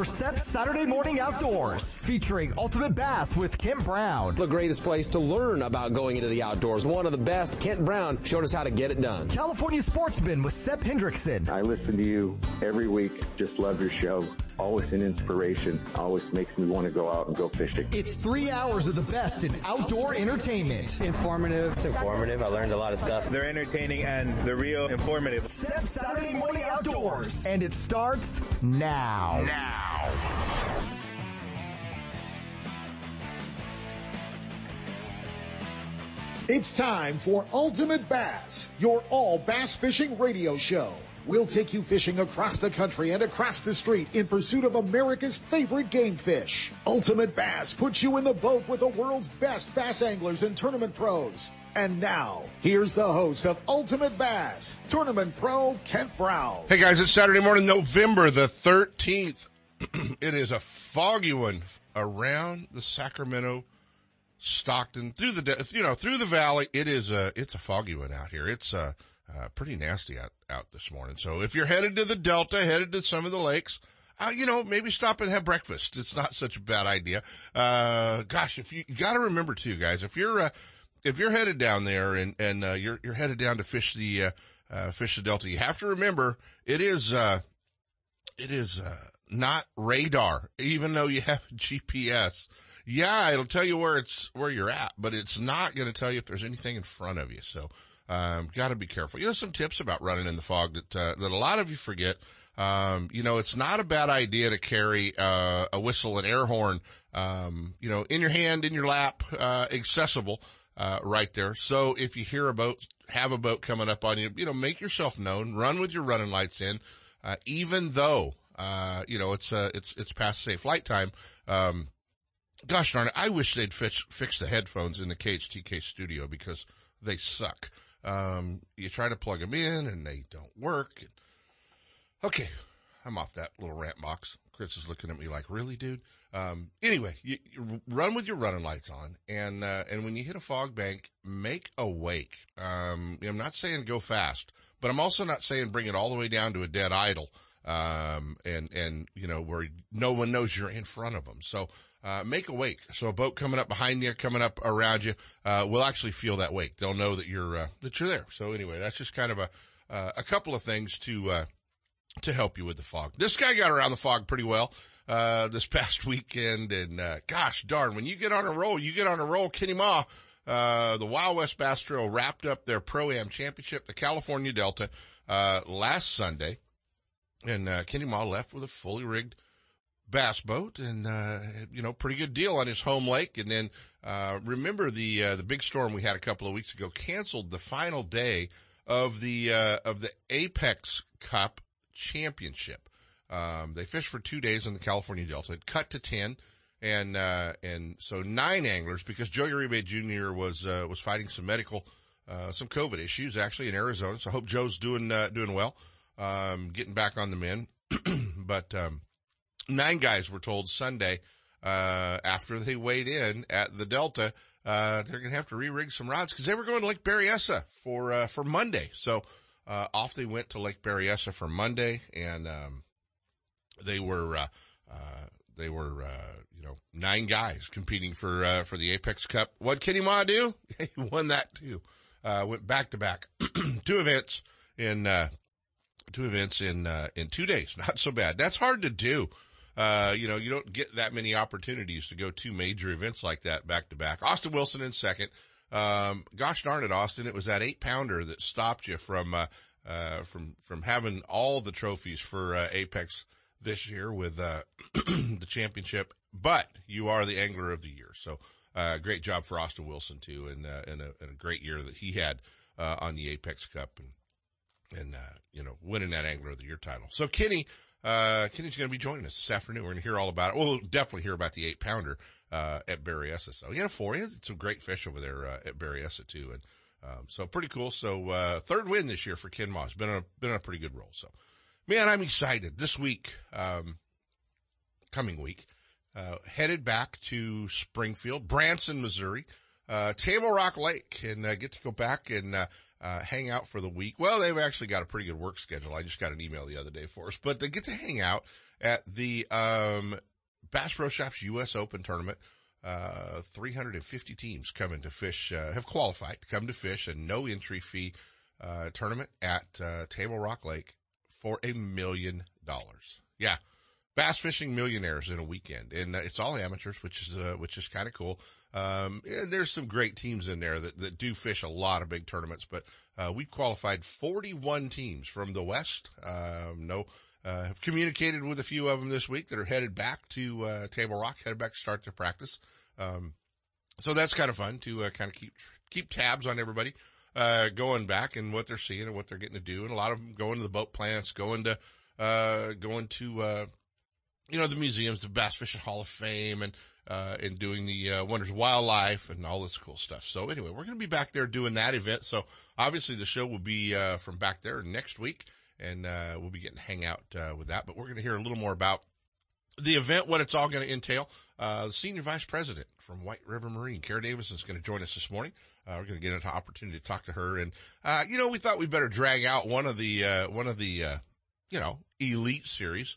for SEP's Saturday Morning Outdoors, featuring Ultimate Bass with Kent Brown. The greatest place to learn about going into the outdoors. One of the best, Kent Brown, showed us how to get it done. California Sportsman with Sep Hendrickson. I listen to you every week. Just love your show. Always an inspiration. Always makes me want to go out and go fishing. It's three hours of the best in outdoor entertainment. Informative. It's informative. I learned a lot of stuff. They're entertaining and they're real informative. Sep Saturday Morning Outdoors. And it starts now. Now. It's time for Ultimate Bass, your all bass fishing radio show. We'll take you fishing across the country and across the street in pursuit of America's favorite game fish. Ultimate Bass puts you in the boat with the world's best bass anglers and tournament pros. And now, here's the host of Ultimate Bass, Tournament Pro Kent Brown. Hey guys, it's Saturday morning, November the 13th. it is a foggy one around the Sacramento, Stockton, through the, you know, through the valley. It is a, it's a foggy one out here. It's, uh, uh, pretty nasty out, out this morning. So if you're headed to the Delta, headed to some of the lakes, uh, you know, maybe stop and have breakfast. It's not such a bad idea. Uh, gosh, if you, you gotta remember too, guys, if you're, uh, if you're headed down there and, and, uh, you're, you're headed down to fish the, uh, uh, fish the Delta, you have to remember it is, uh, it is, uh, not radar, even though you have GPS. Yeah, it'll tell you where it's, where you're at, but it's not going to tell you if there's anything in front of you. So, um, got to be careful. You know, some tips about running in the fog that uh, that a lot of you forget. Um, you know, it's not a bad idea to carry uh, a whistle and air horn. Um, you know, in your hand, in your lap, uh, accessible. Uh, right there. So if you hear a boat, have a boat coming up on you, you know, make yourself known, run with your running lights in, uh, even though, uh, you know, it's, uh, it's, it's past safe flight time. Um, gosh darn it. I wish they'd fix, fix the headphones in the KHTK studio because they suck. Um, you try to plug them in and they don't work. Okay. I'm off that little rant box. Chris is looking at me like, really, dude? Um, anyway, you, you run with your running lights on and, uh, and when you hit a fog bank, make a wake. Um, I'm not saying go fast, but I'm also not saying bring it all the way down to a dead idle. Um, and, and, you know, where no one knows you're in front of them. So, uh, make a wake. So a boat coming up behind you, coming up around you, uh, will actually feel that wake. They'll know that you're, uh, that you're there. So anyway, that's just kind of a, uh, a couple of things to, uh, to help you with the fog. This guy got around the fog pretty well, uh, this past weekend. And, gosh darn, when you get on a roll, you get on a roll. Kenny Mah, uh the Wild West Bass Trail wrapped up their Pro-Am championship, the California Delta, uh last Sunday. And, Kenny Mah left with a fully rigged, bass boat and, uh, you know, pretty good deal on his home lake. And then, uh, remember the, uh, the big storm we had a couple of weeks ago canceled the final day of the, uh, of the Apex Cup championship. Um, they fished for two days in the California Delta, it cut to 10 and, uh, and so nine anglers because Joe Uribe Jr. was, uh, was fighting some medical, some COVID issues actually in Arizona. So I hope Joe's doing, doing well, um, getting back on the men. but, um, nine guys were told Sunday, uh, after they weighed in at the Delta, uh, they're going to have to re-rig some rods because they were going to Lake Berryessa for, uh, for Monday. So, uh, off they went to Lake Berryessa for Monday and, um, they were, uh, uh, they were, you know, nine guys competing for, for the Apex Cup. What Kenny Mah do? he won that too. went back to back, two events in, two events in, in two days. Not so bad. That's hard to do. Uh, you know, you don't get that many opportunities to go two major events like that back to back. Austin Wilson in second. Um, gosh darn it, Austin. It was that eight pounder that stopped you from, uh, uh, from, from having all the trophies for, uh, Apex this year with, uh, the championship, but you are the angler of the year. So, uh, great job for Austin Wilson too. And, and a, and a great year that he had, on the Apex Cup and, and, you know, winning that angler of the year title. So Kenny, uh, Kenny's going to be joining us this afternoon. We're going to hear all about it. We'll definitely hear about the eight pounder, uh, at Berryessa. So, yeah, for you. It's a great fish over there, uh, at Berryessa too. And, um, so pretty cool. So, uh, third win this year for Ken Moss. Been on a, been on a pretty good roll. So, man, I'm excited this week, um, coming week, uh, headed back to Springfield, Branson, Missouri, uh, Table Rock Lake and, uh, get to go back and, uh, uh, hang out for the week. Well, they've actually got a pretty good work schedule. I just got an email the other day for us, but they get to hang out at the, um, Bass Pro Shops U.S. Open tournament. Uh, 350 teams coming to fish, uh, have qualified to come to fish a no entry fee, uh, tournament at, uh, Table Rock Lake for a million dollars. Yeah. Bass fishing millionaires in a weekend and it's all amateurs, which is, uh, which is kind of cool. Um, and there's some great teams in there that, that do fish a lot of big tournaments, but, uh, we've qualified 41 teams from the West. Um, no, uh, have communicated with a few of them this week that are headed back to, uh, Table Rock, headed back to start their practice. Um, so that's kind of fun to, uh, kind of keep, keep tabs on everybody, uh, going back and what they're seeing and what they're getting to do. And a lot of them going to the boat plants, going to, uh, going to, uh, you know, the museums, the Bass Fishing Hall of Fame and, uh, and doing the, uh, Wonders Wildlife and all this cool stuff. So anyway, we're going to be back there doing that event. So obviously the show will be, uh, from back there next week and, uh, we'll be getting to hang out, uh, with that, but we're going to hear a little more about the event, what it's all going to entail. Uh, the senior vice president from White River Marine, Kara Davison, is going to join us this morning. Uh, we're going to get an opportunity to talk to her. And, uh, you know, we thought we'd better drag out one of the, uh, one of the, uh, you know, elite series,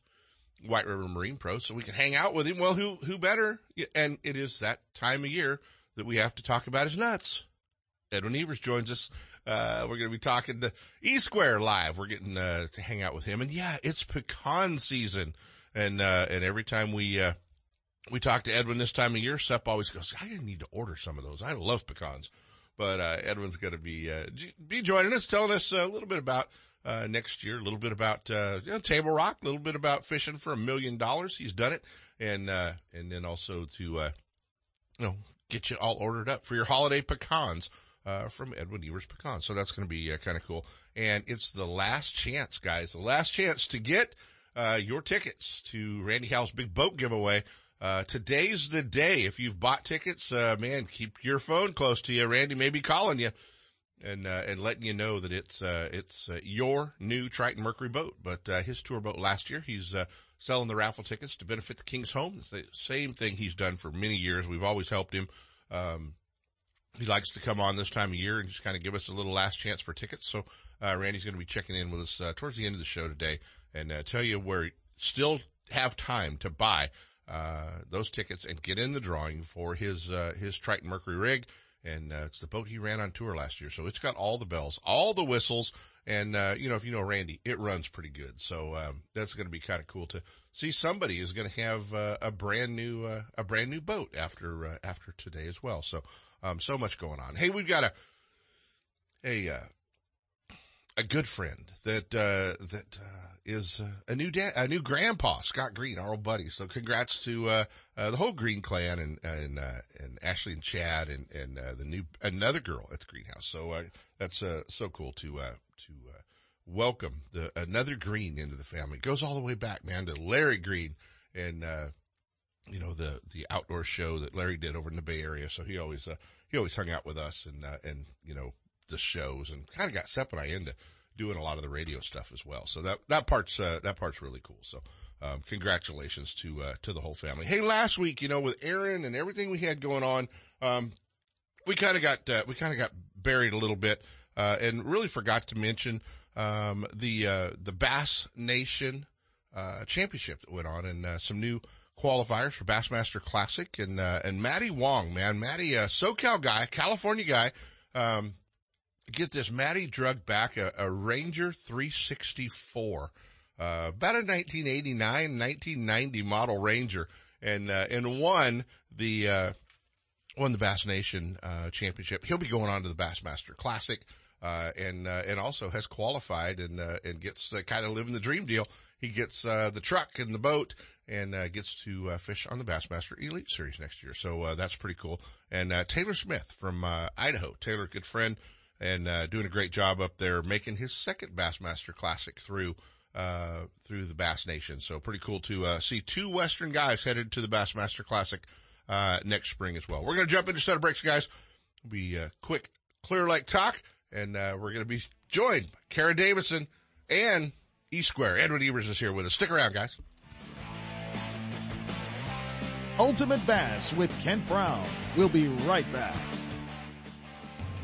White River Marine Pro, so we can hang out with him. Well, who, who better? And it is that time of year that we have to talk about his nuts. Edwin Evers joins us. Uh, we're going to be talking to E Square live. We're getting, uh, to hang out with him. And yeah, it's pecan season. And, uh, and every time we, uh, we talk to Edwin this time of year, Sep always goes, I need to order some of those. I love pecans. But, uh, Edwin's going to be, uh, be joining us, telling us a little bit about, uh, next year, a little bit about, uh, you know, Table Rock, a little bit about fishing for a million dollars. He's done it. And, uh, and then also to, uh, you know, get you all ordered up for your holiday pecans, uh, from Edwin Evers Pecans. So that's going to be uh, kind of cool. And it's the last chance, guys, the last chance to get, uh, your tickets to Randy Howell's big boat giveaway. Uh, today's the day. If you've bought tickets, uh, man, keep your phone close to you. Randy may be calling you and, uh, and letting you know that it's, uh, it's, uh, your new Triton Mercury boat. But, uh, his tour boat last year, he's, uh, selling the raffle tickets to benefit the King's Home. It's the same thing he's done for many years. We've always helped him. Um, he likes to come on this time of year and just kind of give us a little last chance for tickets. So, uh, Randy's going to be checking in with us, towards the end of the show today and, tell you where still have time to buy, uh, those tickets and get in the drawing for his, uh, his Triton Mercury rig. And, uh, it's the boat he ran on tour last year. So it's got all the bells, all the whistles. And, uh, you know, if you know Randy, it runs pretty good. So, um, that's going to be kind of cool to see somebody is going to have, uh, a brand new, uh, a brand new boat after, uh, after today as well. So, um, so much going on. Hey, we've got a, a, uh, a good friend that, uh, that, uh, is a new dad, a new grandpa, Scott Green, our old buddy. So congrats to, uh, uh, the whole Green clan and, and, uh, and Ashley and Chad and, and, uh, the new, another girl at the greenhouse. So, uh, that's, uh, so cool to, uh, to, uh, welcome the, another Green into the family. It goes all the way back, man, to Larry Green and, uh, you know, the, the outdoor show that Larry did over in the Bay Area. So he always, uh, he always hung out with us and, uh, and, you know, the shows and kind of got Sep and I into doing a lot of the radio stuff as well. So that, that part's, uh, that part's really cool. So, um, congratulations to, uh, to the whole family. Hey, last week, you know, with Aaron and everything we had going on, um, we kind of got, uh, we kind of got buried a little bit, uh, and really forgot to mention, um, the, uh, the Bass Nation, uh, championship that went on and, uh, some new, qualifiers for Bassmaster Classic and, uh, and Matty Wong, man, Matty, uh, SoCal guy, California guy, um, get this, Matty drug back a, a Ranger 364, uh, about a 1989, 1990 model Ranger and, uh, and won the, uh, won the Bass Nation, uh, championship. He'll be going on to the Bassmaster Classic, uh, and, uh, and also has qualified and, uh, and gets kind of living the dream deal. He gets, uh, the truck and the boat and, gets to, fish on the Bassmaster Elite Series next year. So, uh, that's pretty cool. And, uh, Taylor Smith from, uh, Idaho, Taylor, good friend, and uh, doing a great job up there, making his second Bassmaster Classic through uh, through the Bass Nation. So pretty cool to uh, see two Western guys headed to the Bassmaster Classic uh, next spring as well. We're to jump into set of breaks, guys. Be a quick Clear Lake talk, and uh, we're to be joined by Kara Davison and E Square. Edwin Evers is here with us. Stick around, guys. Ultimate Bass with Kent Brown. We'll be right back.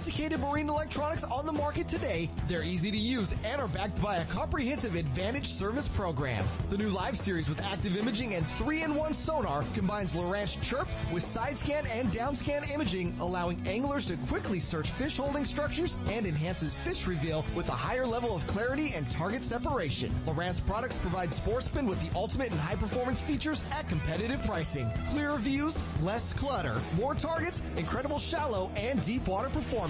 sophisticated marine electronics on the market today. They're easy to use and are backed by a comprehensive advantage service program. The new live series with active imaging and 3-in-1 sonar combines Lowrance Chirp with side scan and down scan imaging, allowing anglers to quickly search fish holding structures and enhances fish reveal with a higher level of clarity and target separation. Lowrance products provide sportsmen with the ultimate and high performance features at competitive pricing. Clearer views, less clutter, more targets, incredible shallow and deep water performance.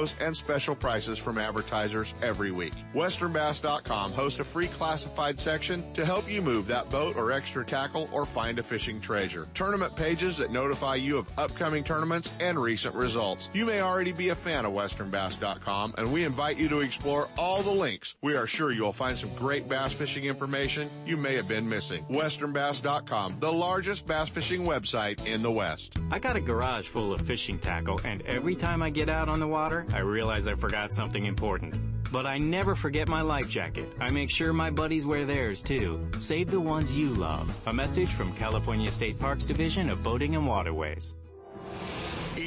and special prices from advertisers every week. WesternBass.com hosts a free classified section to help you move that boat or extra tackle or find a fishing treasure. Tournament pages that notify you of upcoming tournaments and recent results. You may already be a fan of WesternBass.com and we invite you to explore all the links. We are sure you'll find some great bass fishing information you may have been missing. WesternBass.com, the largest bass fishing website in the West. I got a garage full of fishing tackle and every time I get out on the water, I realize I forgot something important. But I never forget my life jacket. I make sure my buddies wear theirs too. Save the ones you love. A message from California State Parks Division of Boating and Waterways.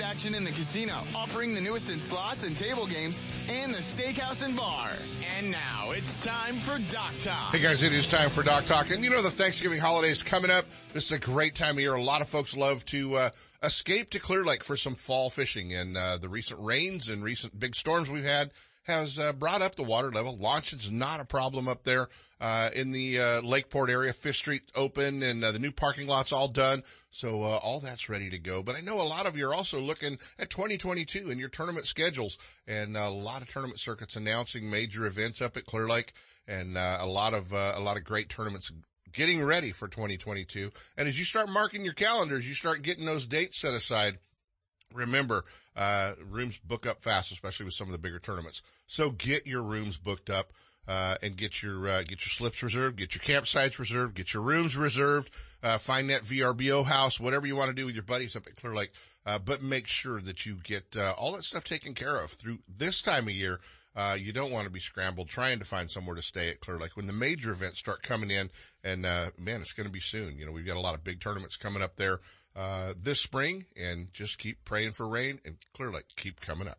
action in the casino, offering the newest in slots and table games, and the steakhouse and bar. And now it's time for Dock Talk. Hey guys, it is time for Dock Talk. And you know the Thanksgiving holiday is coming up. This is a great time of year. A lot of folks love to uh, escape to Clear Lake for some fall fishing. And uh, the recent rains and recent big storms we've had has uh, brought up the water level. Launching's not a problem up there uh, in the uh, Lakeport area. Fifth Street open and uh, the new parking lot's all done. So uh, all that's ready to go. But I know a lot of you are also looking at 2022 and your tournament schedules and a lot of tournament circuits announcing major events up at Clear Lake and uh, a lot of a lot of great tournaments getting ready for 2022. And as you start marking your calendars, you start getting those dates set aside. Remember, uh, rooms book up fast, especially with some of the bigger tournaments. So get your rooms booked up, uh, and get your, uh, get your slips reserved, get your campsites reserved, get your rooms reserved, uh, find that VRBO house, whatever you want to do with your buddies up at Clear Lake. Uh, but make sure that you get, uh, all that stuff taken care of through this time of year. Uh, you don't want to be scrambled trying to find somewhere to stay at Clear Lake when the major events start coming in. And, uh, man, it's going to be soon. You know, we've got a lot of big tournaments coming up there, uh, this spring and just keep praying for rain and Clear Lake keep coming up.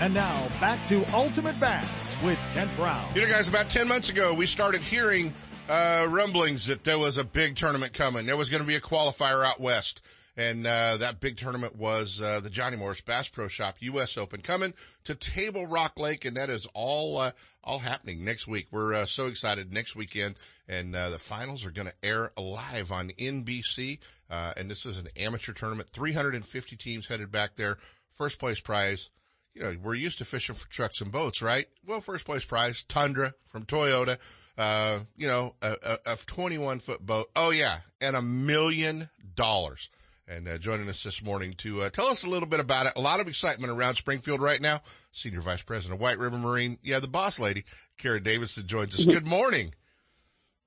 And now back to Ultimate Bass with Kent Brown. You know, guys, about 10 months ago, we started hearing uh, rumblings that there was a big tournament coming. There was going to be a qualifier out west. And uh, that big tournament was uh, the Johnny Morris Bass Pro Shop U.S. Open coming to Table Rock Lake, and that is all uh, all happening next week. We're uh, so excited next weekend, and uh, the finals are going to air live on NBC. Uh, and this is an amateur tournament, 350 teams headed back there. First place prize you know, we're used to fishing for trucks and boats, right? Well, first place prize, Tundra from Toyota, uh, you know, a, a, a 21 foot boat. Oh yeah. And a million dollars. And uh, joining us this morning to uh, tell us a little bit about it. A lot of excitement around Springfield right now. Senior Vice President of White River Marine. Yeah, the boss lady, Kara Davison joins us. Good morning.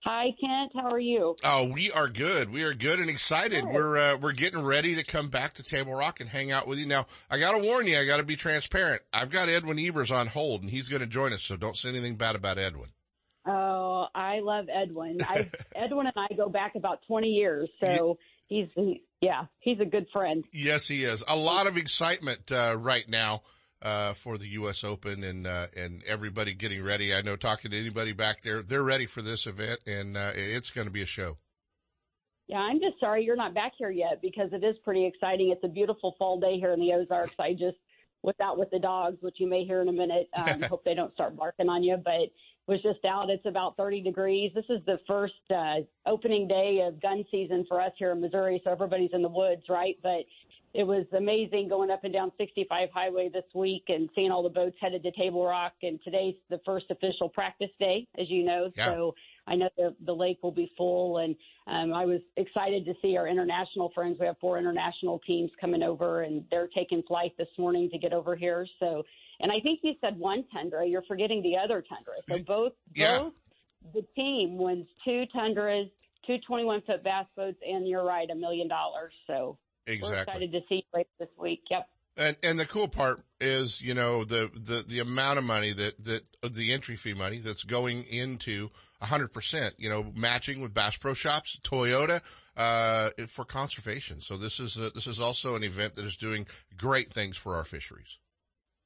Hi, Kent. How are you? Oh, we are good. We are good and excited. Good. We're uh, we're getting ready to come back to Table Rock and hang out with you. Now, I got to warn you. I got to be transparent. I've got Edwin Evers on hold, and he's going to join us. So don't say anything bad about Edwin. Oh, I love Edwin. I, Edwin and I go back about twenty years, so he's he, yeah, he's a good friend. Yes, he is. A lot of excitement uh, right now uh, for the U.S. Open and uh, and everybody getting ready. I know talking to anybody back there, they're ready for this event, and uh, it's going to be a show. Yeah, I'm just sorry you're not back here yet because it is pretty exciting. It's a beautiful fall day here in the Ozarks. I just was out with the dogs, which you may hear in a minute. Um, hope they don't start barking on you, but was just out. It's about 30 degrees. This is the first uh, opening day of gun season for us here in Missouri, so everybody's in the woods, right? But it was amazing going up and down 65 highway this week and seeing all the boats headed to Table Rock. And today's the first official practice day, as you know. Yeah. So I know the, the lake will be full. And um, I was excited to see our international friends. We have four international teams coming over, and they're taking flight this morning to get over here. So, and I think you said one tundra. You're forgetting the other tundra. So both yeah. both the team wins two tundras, two 21 foot bass boats, and you're right, a million dollars. So Exactly. We're excited to see you this week. Yep. And and the cool part is, you know, the, the, the amount of money that, that the entry fee money that's going into hundred percent, you know, matching with Bass Pro Shops, Toyota, uh, for conservation. So this is a, this is also an event that is doing great things for our fisheries.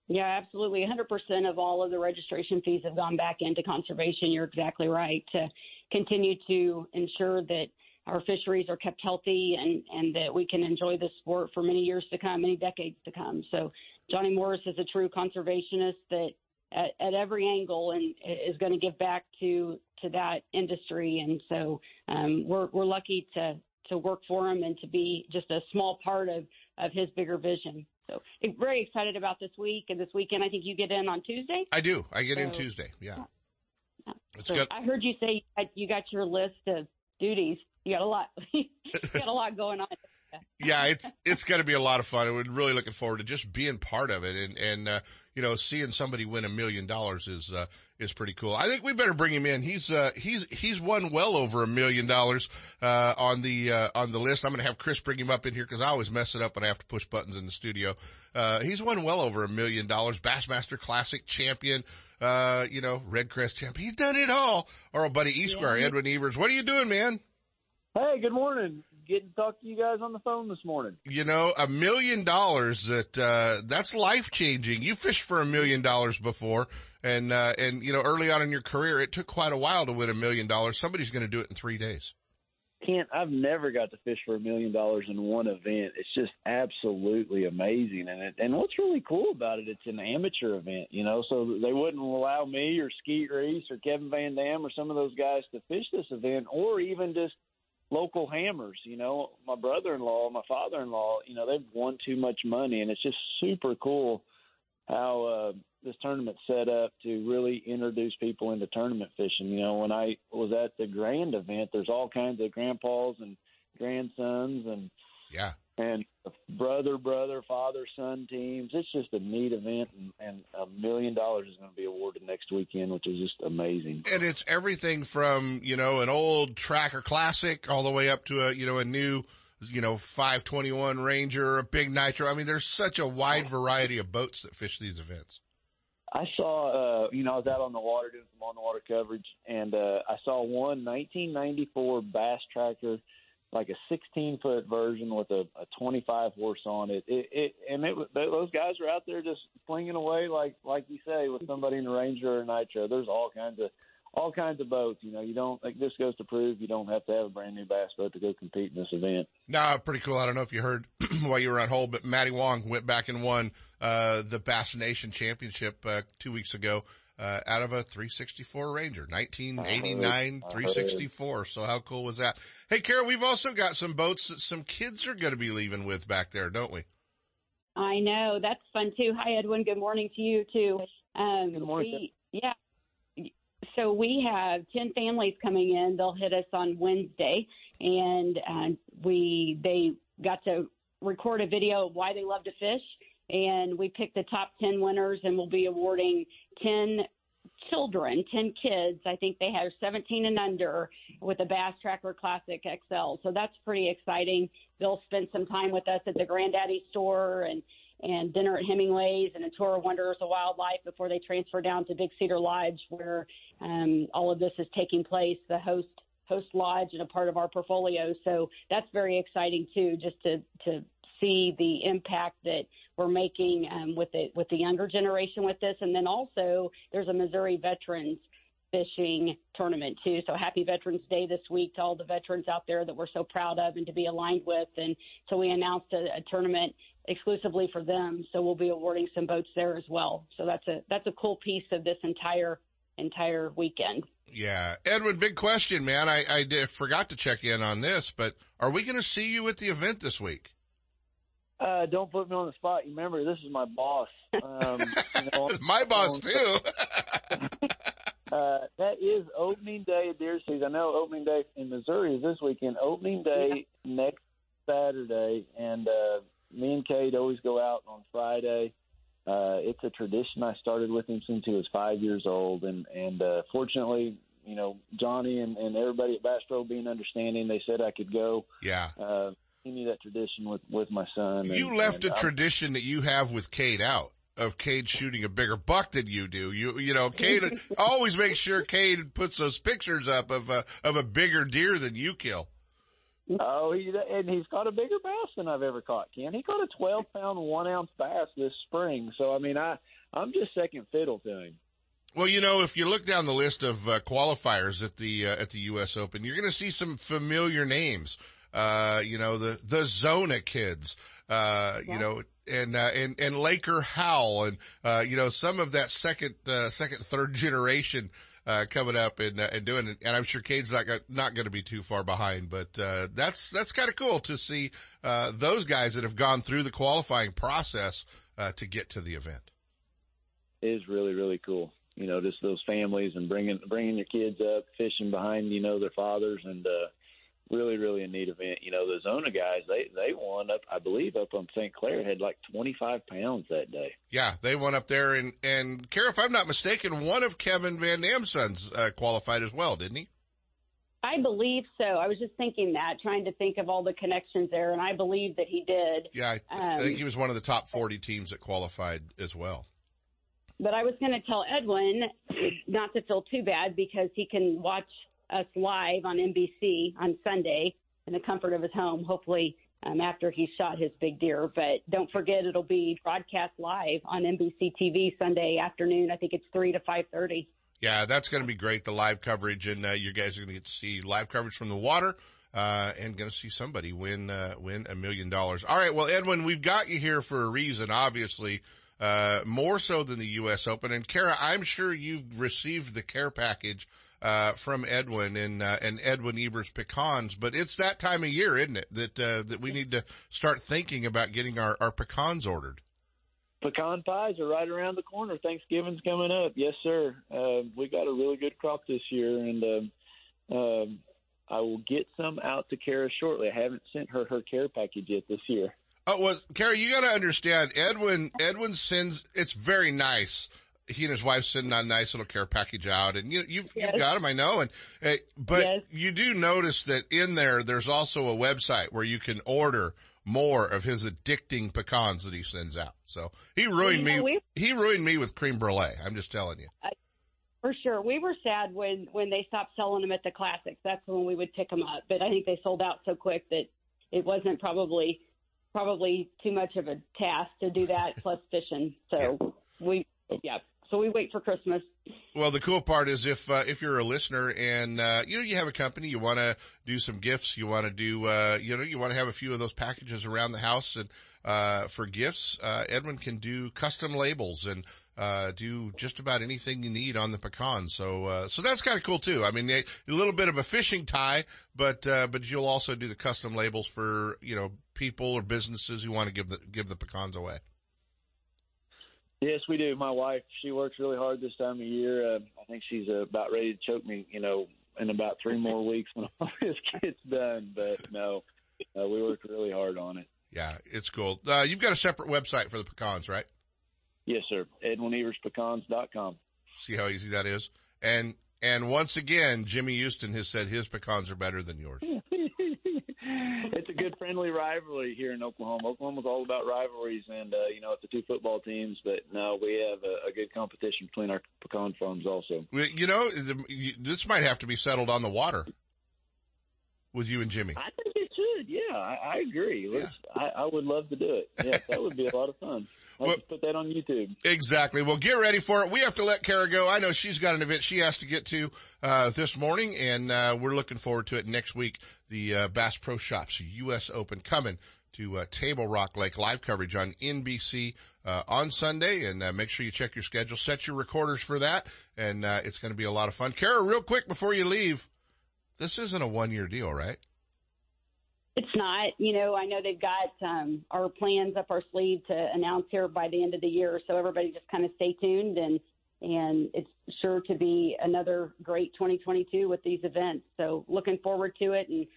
Yeah, absolutely. 100% of all of the registration fees have gone back into conservation. You're exactly right to continue to ensure that our fisheries are kept healthy and, and that we can enjoy the sport for many years to come, many decades to come. So Johnny Morris is a true conservationist that at, at every angle and is going to give back to to that industry. And so um, we're we're lucky to to work for him and to be just a small part of of his bigger vision. So very excited about this week and this weekend. I think you get in on Tuesday. I do. I get so, in Tuesday. Yeah. yeah. So good. I heard you say you got your list of duties you got a lot, you got a lot going on. yeah, it's it's going to be a lot of fun. We're really looking forward to just being part of it, and and uh, you know, seeing somebody win a million dollars is uh, is pretty cool. I think we better bring him in. He's uh, he's he's won well over a million dollars uh, on the uh, on the list. I'm going to have Chris bring him up in here because I always mess it up when I have to push buttons in the studio. Uh, he's won well over a million dollars. Bassmaster Classic champion. Uh, you know, Redcrest champion. He's done it all. Our old buddy E Square, yeah. Edwin Evers. What are you doing, man? Hey, good morning. Getting to talk to you guys on the phone this morning. You know, a million dollars that uh that's life changing. You fished for a million dollars before and uh and you know, early on in your career it took quite a while to win a million dollars. Somebody's gonna do it in three days. Can't I've never got to fish for a million dollars in one event. It's just absolutely amazing and it, and what's really cool about it, it's an amateur event, you know, so they wouldn't allow me or Skeet Reese or Kevin Van Dam or some of those guys to fish this event or even just local hammers. You know, my brother-in-law, my father-in-law, you know, they've won too much money, and it's just super cool how uh, this tournament set up to really introduce people into tournament fishing. You know, when I was at the grand event, there's all kinds of grandpas and grandsons and yeah, and brother, brother, father, son teams. It's just a neat event, and, and a million dollars is going to be awarded next weekend, which is just amazing. And it's everything from you know an old tracker classic all the way up to a you know a new you know 521 Ranger, a big nitro. I mean, there's such a wide variety of boats that fish these events. I saw, uh, you know, I was out on the water doing some on the water coverage, and uh, I saw one 1994 Bass Tracker like a 16 foot version with a, a 25 horse on it. It, it and it those guys are out there just flinging away like like you say with somebody in a Ranger or a Nitro. There's all kinds of all kinds of boats. You know, you don't like this goes to prove you don't have to have a brand new bass boat to go compete in this event. Nah, pretty cool. I don't know if you heard while you were on hold, but Matty Wong went back and won uh, the Bass Nation Championship uh, two weeks ago. Uh, out of a 364 Ranger, 1989 364. So how cool was that? Hey, Carol, we've also got some boats that some kids are going to be leaving with back there, don't we? I know that's fun too. Hi, Edwin. Good morning to you too. Um, Good morning. We, yeah. So we have ten families coming in. They'll hit us on Wednesday, and uh, we they got to record a video of why they love to fish, and we picked the top ten winners, and we'll be awarding ten children, 10 kids. I think they have 17 and under with the Bass Tracker Classic XL. So that's pretty exciting. They'll spend some time with us at the Granddaddy store and and dinner at Hemingway's and a tour of Wonders of Wildlife before they transfer down to Big Cedar Lodge, where um, all of this is taking place. The host host lodge and a part of our portfolio. So that's very exciting too, just to to see the impact that we're making um, with the with the younger generation with this. And then also there's a Missouri Veterans fishing tournament too. So happy Veterans Day this week to all the veterans out there that we're so proud of and to be aligned with. And so we announced a, a tournament exclusively for them. So we'll be awarding some boats there as well. So that's a that's a cool piece of this entire entire weekend. Yeah. Edwin, big question, man. I, I did, forgot to check in on this, but are we going to see you at the event this week? Uh, don't put me on the spot. You remember, this is my boss. Um, you know, My boss too. uh, that is opening day of deer season. I know opening day in Missouri is this weekend. Opening day next Saturday, and uh, me and Cade always go out on Friday. Uh, it's a tradition I started with him since he was five years old, and and uh, fortunately, you know, Johnny and, and everybody at Bass Pro being understanding, they said I could go. Yeah. Uh, continue that tradition with with my son. You and, left and a I- tradition that you have with Cade out of Cade shooting a bigger buck than you do. You, you know, Cade always makes sure Cade puts those pictures up of a, of a bigger deer than you kill. Oh, he and he's caught a bigger bass than I've ever caught. Ken, he caught a twelve pound one ounce bass this spring. So I mean, I I'm just second fiddle to him. Well, you know, if you look down the list of uh, qualifiers at the uh, at the U.S. Open, you're going to see some familiar names. Uh, you know, the the Zona kids. Uh, you know, and uh, and and Laker Howell, and uh, you know, some of that second uh, second third generation. Uh, coming up and uh, and doing it, and I'm sure Cade's not got, not going to be too far behind, but uh, that's that's kind of cool to see uh, those guys that have gone through the qualifying process uh, to get to the event. It is really really cool. You know, just those families and bringing bringing your kids up fishing behind you know their fathers and uh, really really a neat event. You know, the Zona guys they they won up I believe up on St. Clair had like 25 pounds that day. Yeah, they went up there and, and Kara, if I'm not mistaken, one of Kevin Van Dam's sons, uh, qualified as well, didn't he? I believe so. I was just thinking that, trying to think of all the connections there, and I believe that he did. Yeah, I, th- I Um, think he was one of the top 40 teams that qualified as well. But I was going to tell Edwin not to feel too bad because he can watch us live on NBC on Sunday in the comfort of his home, hopefully um, after he shot his big deer. But don't forget, it'll be broadcast live on NBC TV Sunday afternoon. I think it's three to five thirty. Yeah, that's going to be great. The live coverage and, uh, you guys are going to get to see live coverage from the water, uh, and going to see somebody win, uh, win a million dollars. All right. Well, Edwin, we've got you here for a reason, obviously, uh, more so than the U.S. Open. And Kara, I'm sure you've received the care package, uh, from Edwin and, uh, and Edwin Evers pecans, but it's that time of year, isn't it? That, uh, that we need to start thinking about getting our, our pecans ordered. Pecan pies are right around the corner. Thanksgiving's coming up. Yes, sir. Uh, we got a really good crop this year, and um, um, I will get some out to Kara shortly. I haven't sent her her care package yet this year. Oh, well, Carrie, you got to understand, Edwin, Edwin sends, it's very nice. He and his wife send a nice little care package out and you, you've, Yes. you've got them, I know. And, uh, but Yes. you do notice that in there, there's also a website where you can order more of his addicting pecans that he sends out. So he ruined you know, me. He ruined me with cream brulee. I'm just telling you. For sure, we were sad when when they stopped selling them at the classics. That's when we would pick them up. But I think they sold out so quick that it wasn't probably probably too much of a task to do that plus fishing. So we yeah. So we wait for Christmas. Well, the cool part is if uh, if you're a listener and uh, you know you have a company, you want to do some gifts, you want to do uh, you know you want to have a few of those packages around the house and uh, for gifts, uh, Edwin can do custom labels and uh, do just about anything you need on the pecan. So so that's kind of cool too. I mean, a little bit of a fishing tie, but but you'll also do the custom labels for you know people or businesses who want to give the give the pecans away. Yes, we do. My wife, she works really hard this time of year. Uh, I think she's uh, about ready to choke me, you know, in about three more weeks when all this gets done. But no, uh, we worked really hard on it. Yeah, it's cool. Uh, you've got a separate website for the pecans, right? Yes, sir. EdwinEversPecans.com. See how easy that is? And and once again, Jimmy Houston has said his pecans are better than yours. It's a good friendly rivalry here in Oklahoma. Oklahoma's all about rivalries, and uh, you know it's the two football teams. But no, we have a, a good competition between our pecan farms also. You know, this might have to be settled on the water with you and Jimmy. I think it should. Yeah, I, I agree. Yeah. I, I, would love to do it. Yeah, that would be a lot of fun. I'll well, put that on YouTube. Exactly. Well, get ready for it. We have to let Kara go. I know she's got an event she has to get to uh, this morning, and uh, we're looking forward to it next week. The uh, Bass Pro Shops U.S. Open coming to uh, Table Rock Lake live coverage on NBC uh, on Sunday, and uh, make sure you check your schedule, set your recorders for that, and uh, it's going to be a lot of fun. Kara, real quick before you leave, this isn't a one year deal, right? It's not. You know, I know they've got um, our plans up our sleeve to announce here by the end of the year. So everybody just kind of stay tuned and and it's sure to be another great 2022 with these events. So looking forward to it and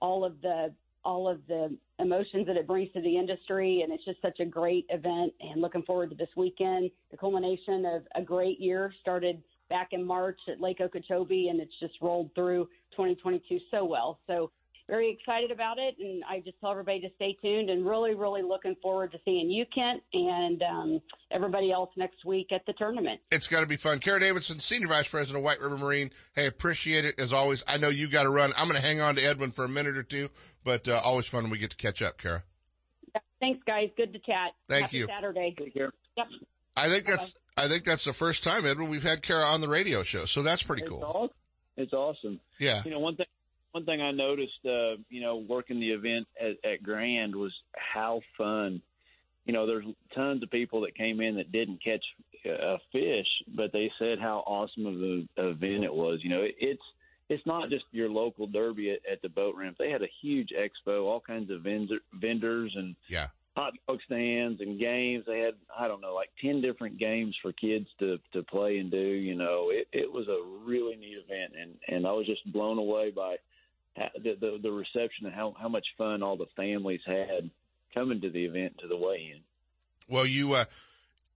all of the all of the emotions that it brings to the industry and it's just such a great event and looking forward to this weekend the culmination of a great year started back in march at lake okeechobee and it's just rolled through 2022 so well so very excited about it, and I just tell everybody to stay tuned. And really, really looking forward to seeing you, Kent, and um, everybody else next week at the tournament. It's going to be fun. Kara Davison, Senior Vice President of White River Marine. Hey, appreciate it as always. I know you got to run. I'm going to hang on to Edwin for a minute or two, but uh, always fun when we get to catch up, Kara. Thanks, guys. Good to chat. Thank Happy you. Saturday. Take care. Yep. I think that's I think that's the first time, Edwin, we've had Kara on the radio show, so that's pretty it's cool. Awesome. It's awesome. Yeah. You know, one thing one thing I noticed, uh, you know, working the event at, at Grand was how fun. You know, there's tons of people that came in that didn't catch a fish, but they said how awesome of an event it was. You know, it, it's it's not just your local derby at, at the boat ramp. They had a huge expo, all kinds of vendor, vendors and yeah. hot dog stands and games. They had I don't know like ten different games for kids to to play and do. You know, it, it was a really neat event, and and I was just blown away by the, the, the reception and how, how much fun all the families had coming to the event to the weigh-in. Well, you, uh,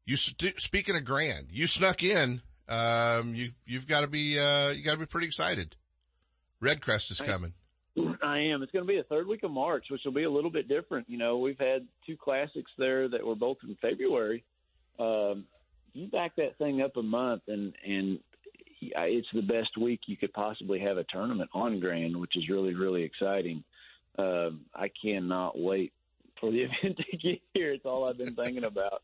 you st- speaking of grand, you snuck in. Um, you you've got to be uh, you got to be pretty excited. Redcrest is coming. I am. It's going to be the third week of March, which will be a little bit different. You know, we've had two classics there that were both in February. Um, you back that thing up a month, and and it's the best week you could possibly have a tournament on Grand, which is really really exciting. Uh, I cannot wait for the event to get here. It's all I've been thinking about,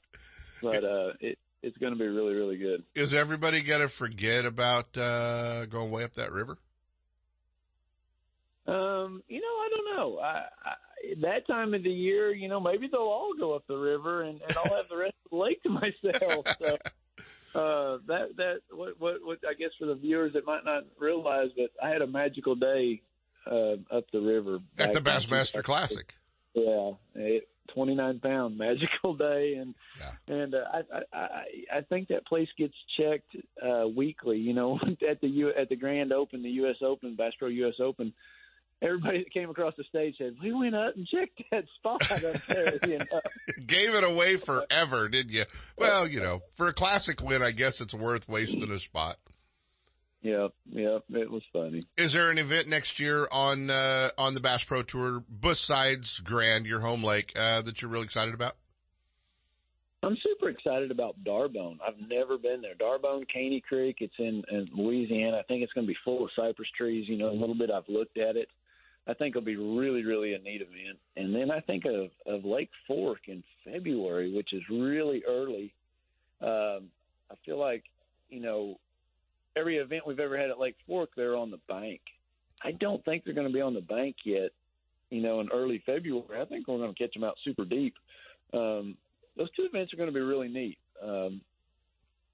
but uh, it it's going to be really really good. Is everybody going to forget about uh, going way up that river? Um, you know, I don't know. I, I, that time of the year, you know, maybe they'll all go up the river, and, and I'll have the rest of the lake to myself. So uh, that that what, what what I guess for the viewers that might not realize that I had a magical day uh, up the river at the Bassmaster Classic. Yeah, it, 29 pound magical day, and yeah. and uh, I, I I think that place gets checked uh, weekly. You know, at the U at the Grand Open, the U.S. Open, Bass Pro U.S. Open everybody that came across the stage said, "We went up and checked that spot up there." You know? Gave it away forever, didn't you? Well, you know, for a classic win, I guess it's worth wasting a spot. Yep, yep, it was funny. Is there an event next year on uh, on the Bass Pro Tour besides Grand, your home lake, uh, that you're really excited about? I'm super excited about D'Arbonne. I've never been there. D'Arbonne, Caney Creek. It's in, in Louisiana. I think it's going to be full of cypress trees. You know, a little bit. I've looked at it. I think it'll be really, really a neat event. And then I think of of Lake Fork in February, which is really early. Um, I feel like you know every event we've ever had at Lake Fork, they're on the bank. I don't think they're going to be on the bank yet. You know, in early February, I think we're going to catch them out super deep. Um, those two events are going to be really neat, um,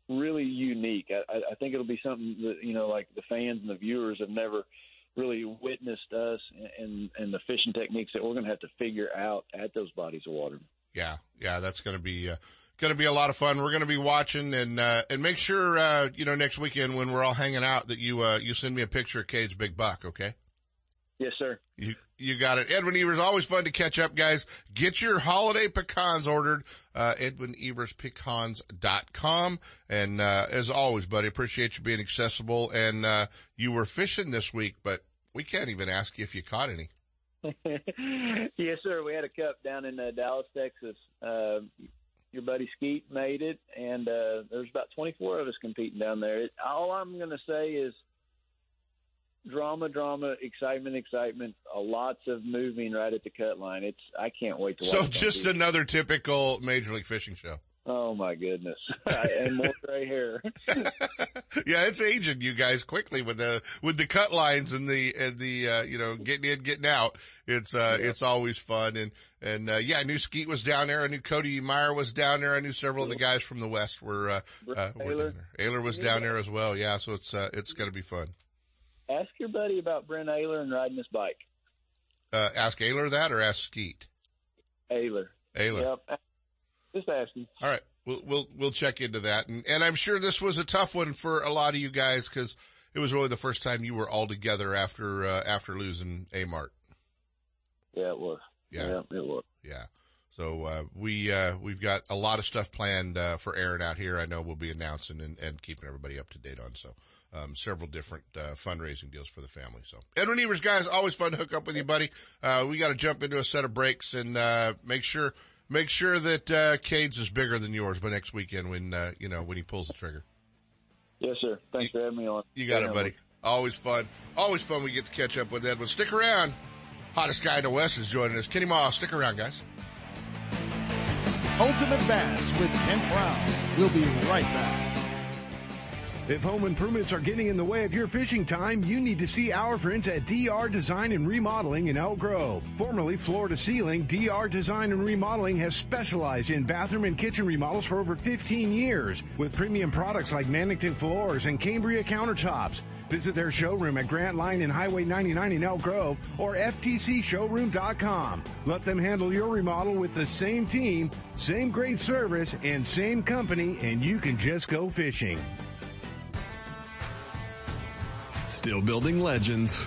really unique. I, I think it'll be something that you know, like the fans and the viewers have never really witnessed us and and the fishing techniques that we're going to have to figure out at those bodies of water. Yeah, yeah, that's going to be uh, going to be a lot of fun. We're going to be watching and uh, and make sure uh, you know next weekend when we're all hanging out that you uh, you send me a picture of Cade's big buck, okay? Yes, sir. You you got it. Edwin Evers, always fun to catch up, guys. Get your holiday pecans ordered, uh, edwineverspecans.com. And, uh, as always, buddy, appreciate you being accessible. And, uh, you were fishing this week, but we can't even ask you if you caught any. yes, sir. We had a cup down in uh, Dallas, Texas. Uh, your buddy Skeet made it, and uh, there's about 24 of us competing down there. It, all I'm going to say is drama, drama, excitement, excitement. A lots of moving right at the cut line. It's I can't wait to. Watch it. So just another typical Major League Fishing show. Oh my goodness, and more gray hair. yeah, it's aging you guys quickly with the with the cut lines and the and the uh, you know getting in, getting out. It's uh yeah. it's always fun and and uh, yeah, I knew Skeet was down there. I knew Cody Meyer was down there. I knew several of the guys from the West were uh, uh were down there. Ehrler was down there as well. Yeah, so it's uh, it's going to be fun ask your buddy about Brent Ehrler and riding his bike. Uh, ask Ehrler that or ask Skeet? Ehrler. Ehrler. Yep. Just ask him. All right. We'll, we'll, we'll check into that. And, and I'm sure this was a tough one for a lot of you guys because it was really the first time you were all together after, uh, after losing A Mart. Yeah, it was. Yeah. yeah it was. Yeah. So, uh, we, uh, we've got a lot of stuff planned, uh, for Aaron out here. I know we'll be announcing and, and keeping everybody up to date on. So, um, several different uh, fundraising deals for the family. So, Edwin Evers, guys, always fun to hook up with you, buddy. Uh, we got to jump into a set of breaks and uh, make sure make sure that uh, Cade's is bigger than yours by next weekend when uh, you know when he pulls the trigger. Yes, sir. Thanks you, for having me on. You got it, buddy. Always fun. Always fun. We get to catch up with Edwin. Stick around. Hottest guy in the West is joining us. Kenny Mah. Stick around, guys. Ultimate Bass with Kent Brown. We'll be right back. If home improvements are getting in the way of your fishing time, you need to see our friends at DR Design and Remodeling in Elk Grove. Formerly Floor to Ceiling, DR Design and Remodeling has specialized in bathroom and kitchen remodels for over 15 years with premium products like Mannington floors and Cambria countertops. Visit their showroom at Grant Line and Highway 99 in Elk Grove or ftcshowroom.com. Let them handle your remodel with the same team, same great service, and same company, and you can just go fishing. Still building legends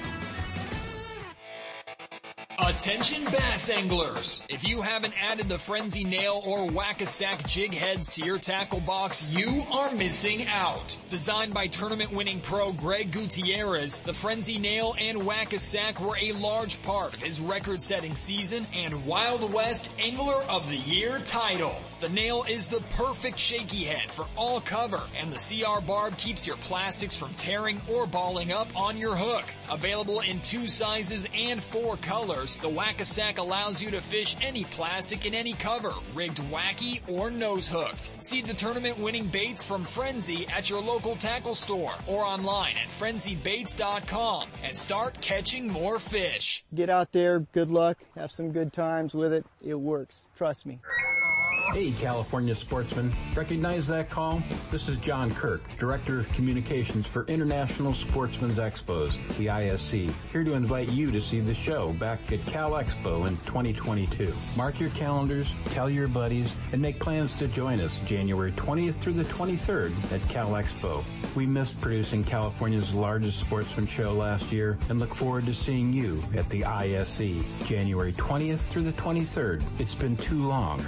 Attention bass anglers! If you haven't added the Frenzy Nail or Whack-A-Sack jig heads to your tackle box, you are missing out. Designed by tournament winning pro Greg Gutierrez, the Frenzy Nail and Whack-A-Sack were a large part of his record setting season and Wild West Angler of the Year title. The nail is the perfect shaky head for all cover, and the CR barb keeps your plastics from tearing or balling up on your hook. Available in two sizes and four colors, the Whack-A-Sack allows you to fish any plastic in any cover, rigged wacky or nose hooked. See the tournament winning baits from Frenzy at your local tackle store or online at frenzybaits.com and start catching more fish. Get out there, good luck, have some good times with it. It works. Trust me. Hey, California sportsmen. Recognize that call? This is John Kirk, Director of Communications for International Sportsmen's Expos, the ISE, here to invite you to see the show back at Cal Expo in 2022. Mark your calendars, tell your buddies, and make plans to join us January 20th through the 23rd at Cal Expo. We missed producing California's largest sportsman show last year and look forward to seeing you at the ISE January 20th through the 23rd. It's been too long.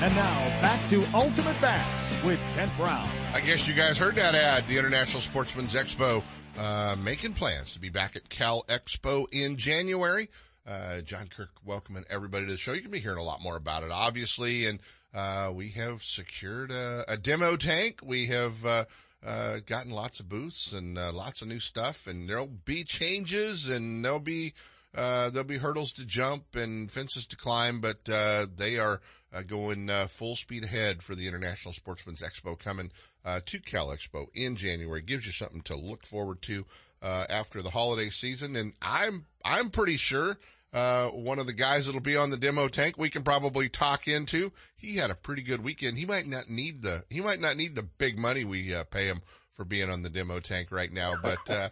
And now back to Ultimate Bass with Kent Brown. I guess you guys heard that ad. The International Sportsman's Expo uh, making plans to be back at Cal Expo in January. Uh, John Kirk welcoming everybody to the show. You can be hearing a lot more about it, obviously. And uh, we have secured a, a, demo tank. We have uh, uh, gotten lots of booths and uh, lots of new stuff. And there'll be changes and there'll be there'll be hurdles to jump and fences to climb, but they are uh, going uh, full speed ahead for the International Sportsman's Expo coming uh, to Cal Expo in January. Gives you something to look forward to uh, after the holiday season, and I'm I'm pretty sure. Uh, one of the guys that'll be on the demo tank, we can probably talk into. He had a pretty good weekend. He might not need the, he might not need the big money we uh, pay him for being on the demo tank right now, but uh,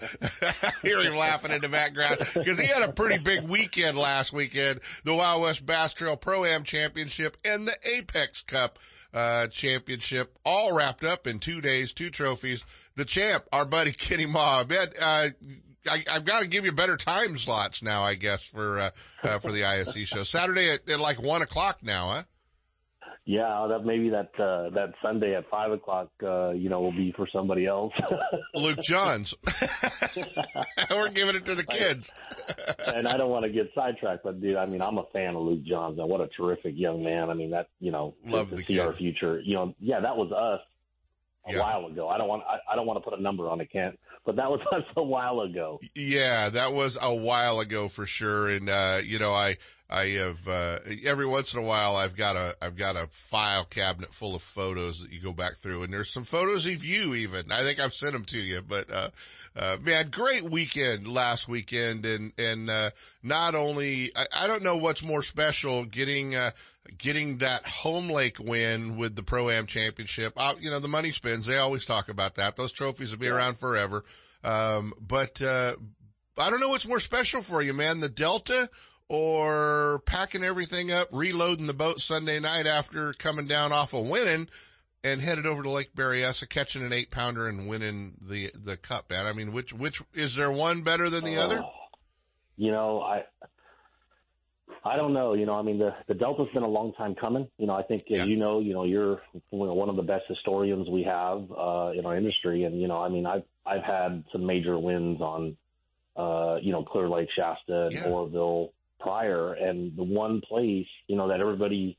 hear him laughing in the background because he had a pretty big weekend last weekend. The Wild West Bass Trail Pro Am Championship and the Apex Cup uh, Championship, all wrapped up in two days, two trophies. The champ, our buddy Kenny Mah, uh, I, have got to give you better time slots now, I guess, for uh, uh, for the ISE show. Saturday at, at like one o'clock now, huh? Yeah, that maybe that uh, that Sunday at five o'clock, uh, you know, will be for somebody else. Luke Johns. We're giving it to the kids. and I don't want to get sidetracked, but dude, I mean, I'm a fan of Luke Johns, and what a terrific young man. I mean, that you know, love to, to see kid. our future. You know, yeah, that was us a Yeah. while ago. I don't want I, I don't want to put a number on it, Kent, but that was a while ago. Yeah, that was a while ago for sure. And, uh, you know, I, I have, uh, every once in a while I've got a, I've got a file cabinet full of photos that you go back through and there's some photos of you even. I think I've sent them to you, but, uh, uh, man, great weekend last weekend. And, and, uh, not only, I, I don't know what's more special getting, uh, getting that home lake win with the pro am championship. Uh, you know, the money spins. They always talk about that. Those trophies will be around forever. Um, but, uh, I don't know what's more special for you, man. The Delta or packing everything up, reloading the boat Sunday night after coming down off of winning and headed over to Lake Berryessa, catching an eight pounder and winning the, the cup, man. I mean, which, which, is there one better than the other? You know, I I don't know. You know, I mean, the the Delta's been a long time coming. You know, I think as you know, you know, you're one of the best historians we have uh, in our industry, and you know, I mean, I've I've had some major wins on, uh, you know, Clear Lake, Shasta, and Oroville prior, and the one place you know that everybody,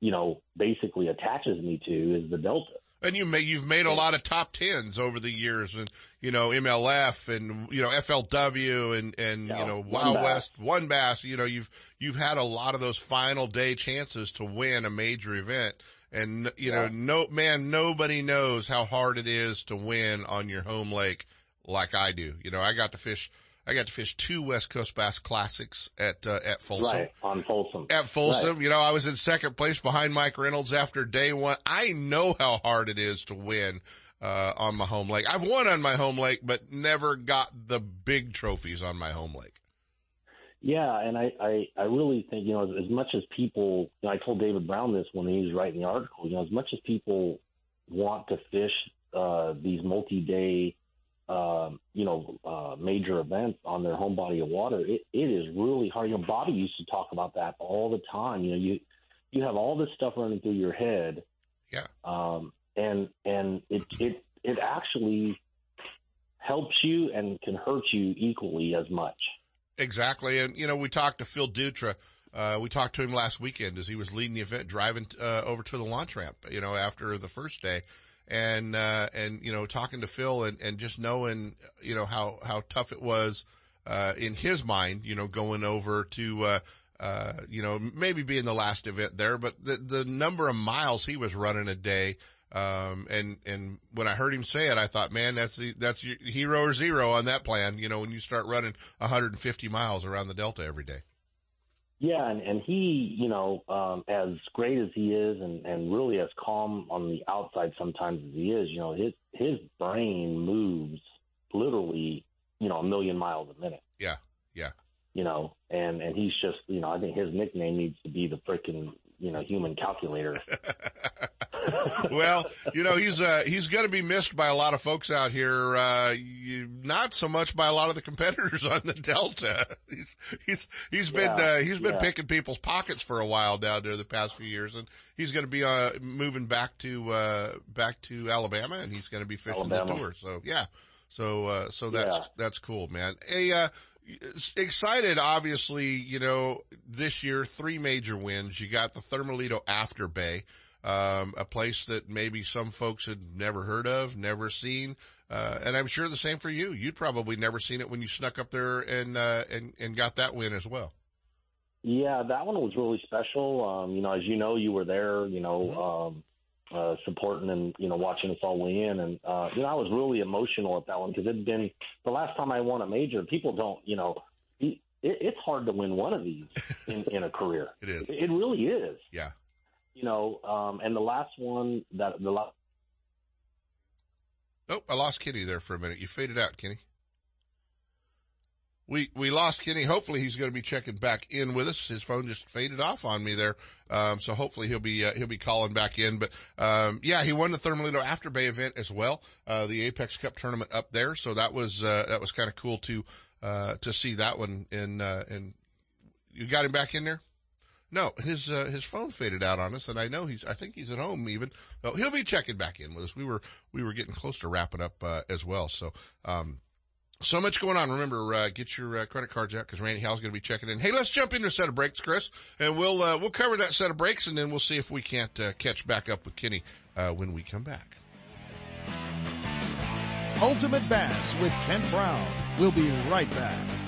you know, basically attaches me to is the Delta. And you may, you've made a lot of top tens over the years and, you know, MLF and, you know, FLW and, and, you know, Wild Bass. West, One Bass, you know, you've, you've had a lot of those final day chances to win a major event. And, you know, no, man, nobody knows how hard it is to win on your home lake like I do. You know, I got to fish, I got to fish two West Coast Bass Classics at, uh, at Folsom. Right on Folsom. At Folsom, Right. you know, I was in second place behind Mike Reynolds after day one. I know how hard it is to win, uh, on my home lake. I've won on my home lake, but never got the big trophies on my home lake. Yeah, and I, I, I really think, you know, as, as much as people, you know, I told David Brown this when he was writing the article, you know, as much as people want to fish uh, these multi day, um, you know, uh, major events on their home body of water, it, it is really hard. You know, Bobby used to talk about that all the time. You know, you, you have all this stuff running through your head. Yeah. Um, and, and it, it, it actually helps you and can hurt you equally as much. Exactly. And, you know, we talked to Phil Dutra. Uh, we talked to him last weekend as he was leading the event, driving, uh, over to the launch ramp, you know, after the first day. And, uh, and, you know, talking to Phil and, and just knowing, you know, how, how tough it was, uh, in his mind, you know, going over to, uh, uh, you know, maybe being the last event there, but the, the number of miles he was running a day, um, and, and when I heard him say it, I thought, man, that's the, that's hero or zero on that plan. You know, when you start running 150 miles around the Delta every day. Yeah, and, and he, you know, um, as great as he is, and, and really as calm on the outside sometimes as he is, you know, his his brain moves literally, you know, a million miles a minute. Yeah, yeah. You know, and and he's just, you know, I think his nickname needs to be the freaking, you know, human calculator. well, you know, he's, uh, he's going to be missed by a lot of folks out here. Uh, you, not so much by a lot of the competitors on the Delta. He's, he's, he's been, Yeah, uh, he's been yeah. picking people's pockets for a while down there the past few years. And he's going to be, uh, moving back to, uh, back to Alabama and he's going to be fishing the tour. So yeah. So, uh, so that's, Yeah. that's cool, man. Hey, uh, excited, obviously, you know, this year, three major wins. You got the Thermalito Afterbay, um, a place that maybe some folks had never heard of, never seen. Uh, and I'm sure the same for you. You'd probably never seen it when you snuck up there and, uh, and, and got that win as well. Yeah, that one was really special. Um, you know, as you know, you were there, you know, um, uh, supporting and, you know, watching us all weigh in. And, uh, you know, I was really emotional at that one because it'd been the last time I won a major. People don't, you know, it, it's hard to win one of these in, in a career. It is. It really is. Yeah. You know, um, and the last one that the last, Oh, I lost Kenny there for a minute. You faded out, Kenny. We, we lost Kenny. Hopefully he's going to be checking back in with us. His phone just faded off on me there. Um, so hopefully he'll be, uh, he'll be calling back in. But, um, yeah, he won the Thermalito Afterbay event as well. Uh, the Apex Cup tournament up there. So that was, uh, that was kind of cool to, uh, to see that one in, uh, and you got him back in there? No, his uh, his phone faded out on us, and I know he's. I think he's at home even. So he'll be checking back in with us. We were we were getting close to wrapping up uh, as well. So um, so much going on. Remember, uh, get your uh, credit cards out because Randy Howell's going to be checking in. Hey, let's jump into a set of breaks, Chris, and we'll uh, we'll cover that set of breaks, and then we'll see if we can't uh, catch back up with Kenny uh, when we come back. Ultimate Bass with Kent Brown. We'll be right back.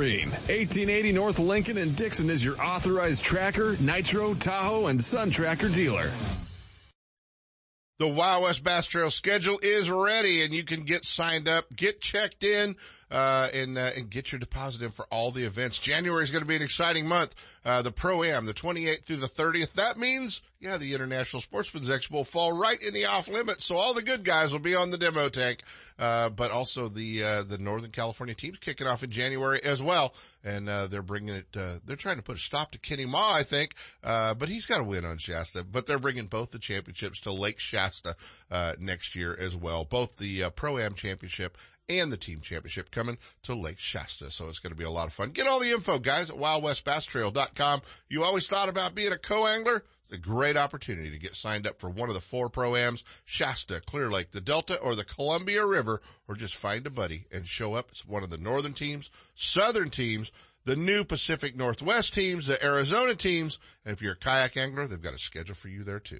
1880 North Lincoln and Dixon is your authorized tracker, nitro, Tahoe, and Sun Tracker dealer. The Wild West Bass Trail schedule is ready and you can get signed up, get checked in, uh, and, uh, and get your deposit in for all the events. January is going to be an exciting month. Uh, the Pro-Am, the 28th through the 30th. That means, yeah, the International Sportsman's Expo will fall right in the off limit. So all the good guys will be on the demo tank. Uh, but also the, uh, the Northern California team's kicking off in January as well. And, uh, they're bringing it, uh, they're trying to put a stop to Kenny Mah, I think. Uh, but he's got to win on Shasta, but they're bringing both the championships to Lake Shasta, uh, next year as well. Both the, uh, Pro-Am championship and the team championship coming to Lake Shasta. So it's going to be a lot of fun. Get all the info, guys, at wildwestbasstrail.com. You always thought about being a co-angler? It's a great opportunity to get signed up for one of the four pro-ams, Shasta, Clear Lake, the Delta, or the Columbia River, or just find a buddy and show up. It's one of the northern teams, southern teams, the new Pacific Northwest teams, the Arizona teams, and if you're a kayak angler, they've got a schedule for you there too.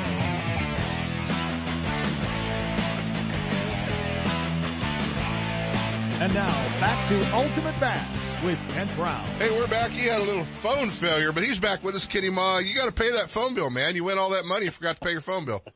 And now back to Ultimate Bass with Kent Brown. Hey, we're back. He had a little phone failure, but he's back with us, Kenny Mah. You got to pay that phone bill, man. You win all that money, you forgot to pay your phone bill.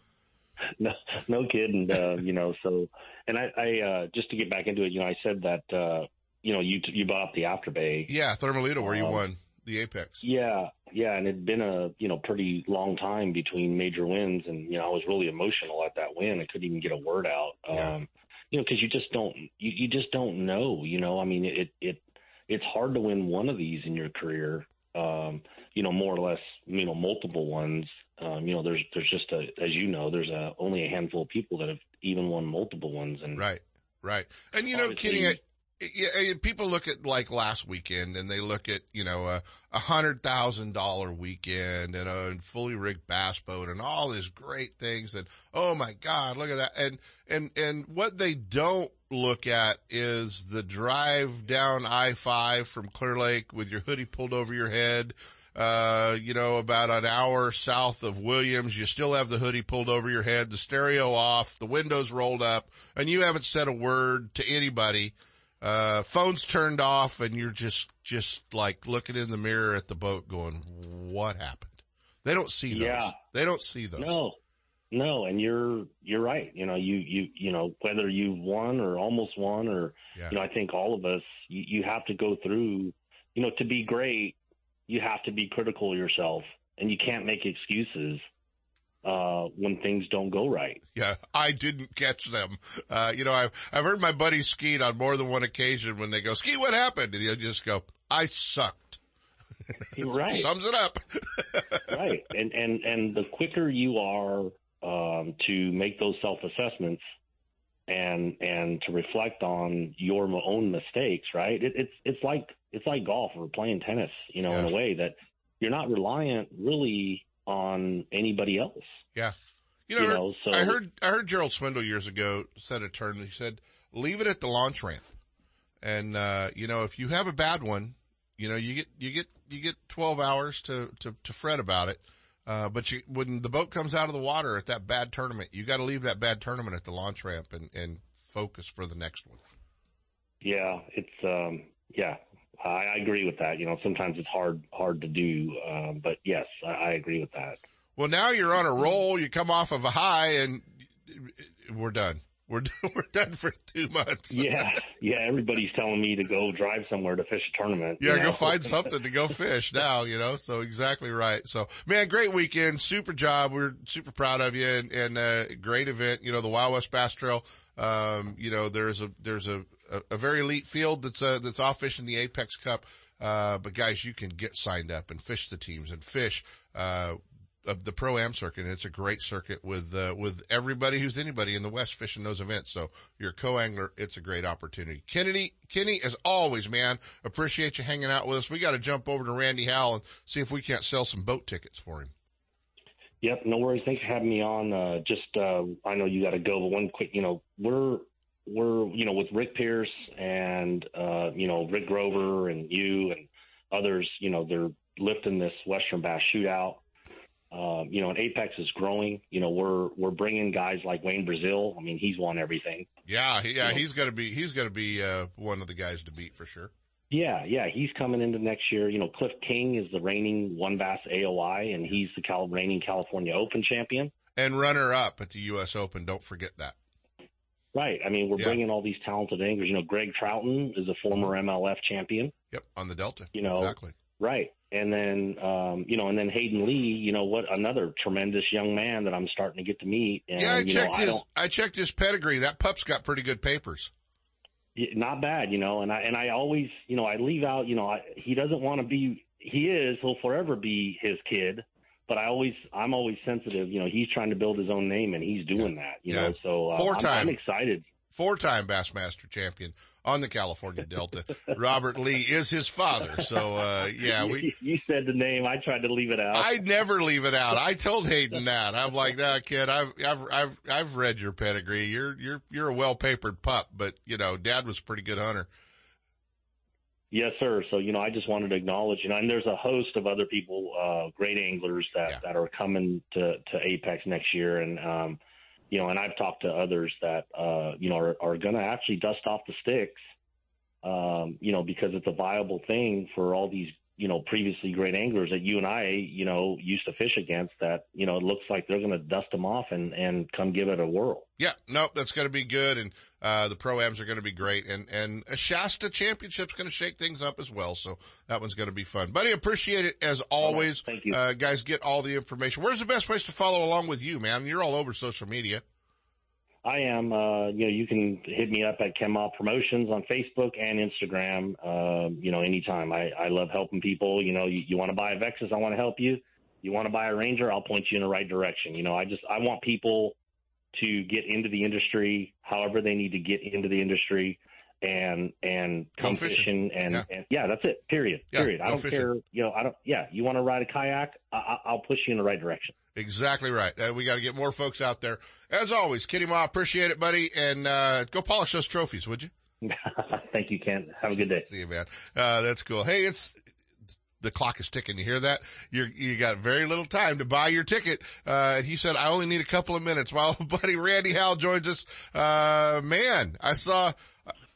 No, no kidding. Uh, you know, so and I, I uh, just to get back into it, you know, I said that uh, you know you you bought up the Afterbay. Yeah, Thermalito, where you Um, won the Apex. Yeah, yeah, and it'd been a you know pretty long time between major wins, and you know I was really emotional at that win. I couldn't even get a word out. Um, you know, because you just don't you, you just don't know. You know, I mean, it it it's hard to win one of these in your career. Um, you know, more or less, you know, multiple ones. Um, you know, there's there's just a as you know, there's a only a handful of people that have even won multiple ones, and Right, right. And you know, Kenny, I, yeah, people look at like last weekend and they look at, you know, a, a hundred thousand dollar weekend and a fully rigged bass boat and all these great things. And oh my God, look at that. And, and, and what they don't look at is the drive down I-5 from Clear Lake with your hoodie pulled over your head. Uh, you know, about an hour south of Williams, you still have the hoodie pulled over your head, the stereo off, the windows rolled up, and you haven't said a word to anybody uh, phone's turned off and you're just, just like looking in the mirror at the boat going, what happened? They don't see those. Yeah. They don't see those. No, no, and you're you're right. You know, you you you know whether you won or almost won, or Yeah. you know, I think all of us you, you have to go through. You know, to be great, you have to be critical of yourself, and you can't make excuses uh, when things don't go right. Yeah, I didn't catch them. Uh, you know, I've, I've heard my buddies skied on more than one occasion when they go, ski, what happened? And he'll just go, I sucked. right. Sums it up. right. And and and the quicker you are um, to make those self assessments and and to reflect on your own mistakes, right? It, it's it's like it's like golf or playing tennis, you know, in a way that you're not reliant really on anybody else. Yeah. You know, You I heard- know, so- I heard, I heard Gerald Swindle years ago said a term. He said, leave it at the launch ramp. And, uh, you know, if you have a bad one, you know, you get, you get, you get 12 hours to, to, to fret about it. Uh, but you, when the boat comes out of the water at that bad tournament, you got to leave that bad tournament at the launch ramp and, and focus for the next one. Yeah, it's um, yeah, I, I agree with that. You know, sometimes it's hard hard to do, um, but yes, I, I agree with that. Well, now you're on a roll. You come off of a high and we're done. We're, we're done for two months. Yeah, yeah. Everybody's telling me to go drive somewhere to fish a tournament. Yeah, you go find something to go fish now, you know, so exactly right. So man, great weekend, super job. We're super proud of you and, and, uh, great event. You know, the Wild West Bass Trail, um, you know, there's a, there's a, a, a very elite field that's, uh, that's off fishing the Apex Cup. Uh, but guys, you can get signed up and fish the teams and fish, uh, the pro am circuit. And it's a great circuit with, uh, with everybody who's anybody in the West fishing those events. So you're a co-angler. It's a great opportunity. Kennedy, Kenny, as always, man, appreciate you hanging out with us. We got to jump over to Randy Howell and see if we can't sell some boat tickets for him. Yep, no worries. Thanks for having me on. Uh, just uh, I know you got to go, but one quick, you know, we're we're you know with Rick Pierce and uh, you know Rick Grover and you and others, you know, they're lifting this Western Bass Shootout. Um, you know, and Apex is growing. You know, we're we're bringing guys like Wayne Brazil. I mean, he's won everything. Yeah, he, yeah, he's gonna be he's gonna be uh, one of the guys to beat for sure. Yeah, yeah, he's coming into next year. You know, Cliff King is the reigning one bass AOY, and he's the Cal- reigning California Open champion. And runner up at the U.S. Open. Don't forget that. Right. I mean, we're Yeah. bringing all these talented anglers. You know, Greg Trouton is a former MLF champion. Yep, on the Delta. You know, exactly. Right. And then, um, you know, and then Hayden Lee, you know, what another tremendous young man that I'm starting to get to meet. And, Yeah, I you know, checked I his don't, I checked his pedigree. That pup's got pretty good papers. Not bad, you know, and I and I always, you know, I leave out, you know, I, he doesn't want to be, he is, he'll forever be his kid, but I always, I'm always sensitive, you know, he's trying to build his own name and he's doing that, you Yeah. know, so uh, Four I'm, time. I'm excited. four-time Bassmaster champion on the California Delta. Robert Lee is his father. So, uh, yeah, we. You said the name. I tried to leave it out. I never leave it out. I told Hayden that. I'm like, nah, kid, I've, I've, I've, I've read your pedigree. You're, you're, you're a well-papered pup, but you know, dad was a pretty good hunter. Yes, sir. So, you know, I just wanted to acknowledge, you know, and there's a host of other people, uh, great anglers that, yeah. that are coming to, to Apex next year. And, um, you know, and I've talked to others that, uh, you know, are, are going to actually dust off the sticks, um, you know, because it's a viable thing for all these you know, previously great anglers that you and I, you know, used to fish against that, you know, it looks like they're going to dust them off and, and come give it a whirl. Yeah, nope, that's going to be good. And, uh, the pro-ams are going to be great. And, and a Shasta championship's going to shake things up as well. So that one's going to be fun. Buddy, appreciate it as always. Right, thank you. Uh, guys, get all the information. Where's the best place to follow along with you, man? You're all over social media. I am. Uh, you know, you can hit me up at Chem Promotions on Facebook and Instagram. Uh, you know, anytime. I, I love helping people. You know, you, you want to buy a Vexus, I want to help you. You want to buy a Ranger, I'll point you in the right direction. You know, I just I want people to get into the industry, however they need to get into the industry, and and come fishing, and, yeah. and yeah, that's it. Period. Yeah, period. I don't fishing. care. You know, I don't. Yeah, you want to ride a kayak? I, I'll push you in the right direction. Exactly right. Uh, we got to get more folks out there. As always, Kenny Mah, appreciate it, buddy, and uh, go polish those trophies, would you? Thank you, Ken. Have a good day. See you, man. Uh, that's cool. Hey, it's the clock is ticking. You hear that? You you got very little time to buy your ticket. Uh, and he said, I only need a couple of minutes. While buddy Randy Howell joins us, uh, man, I saw,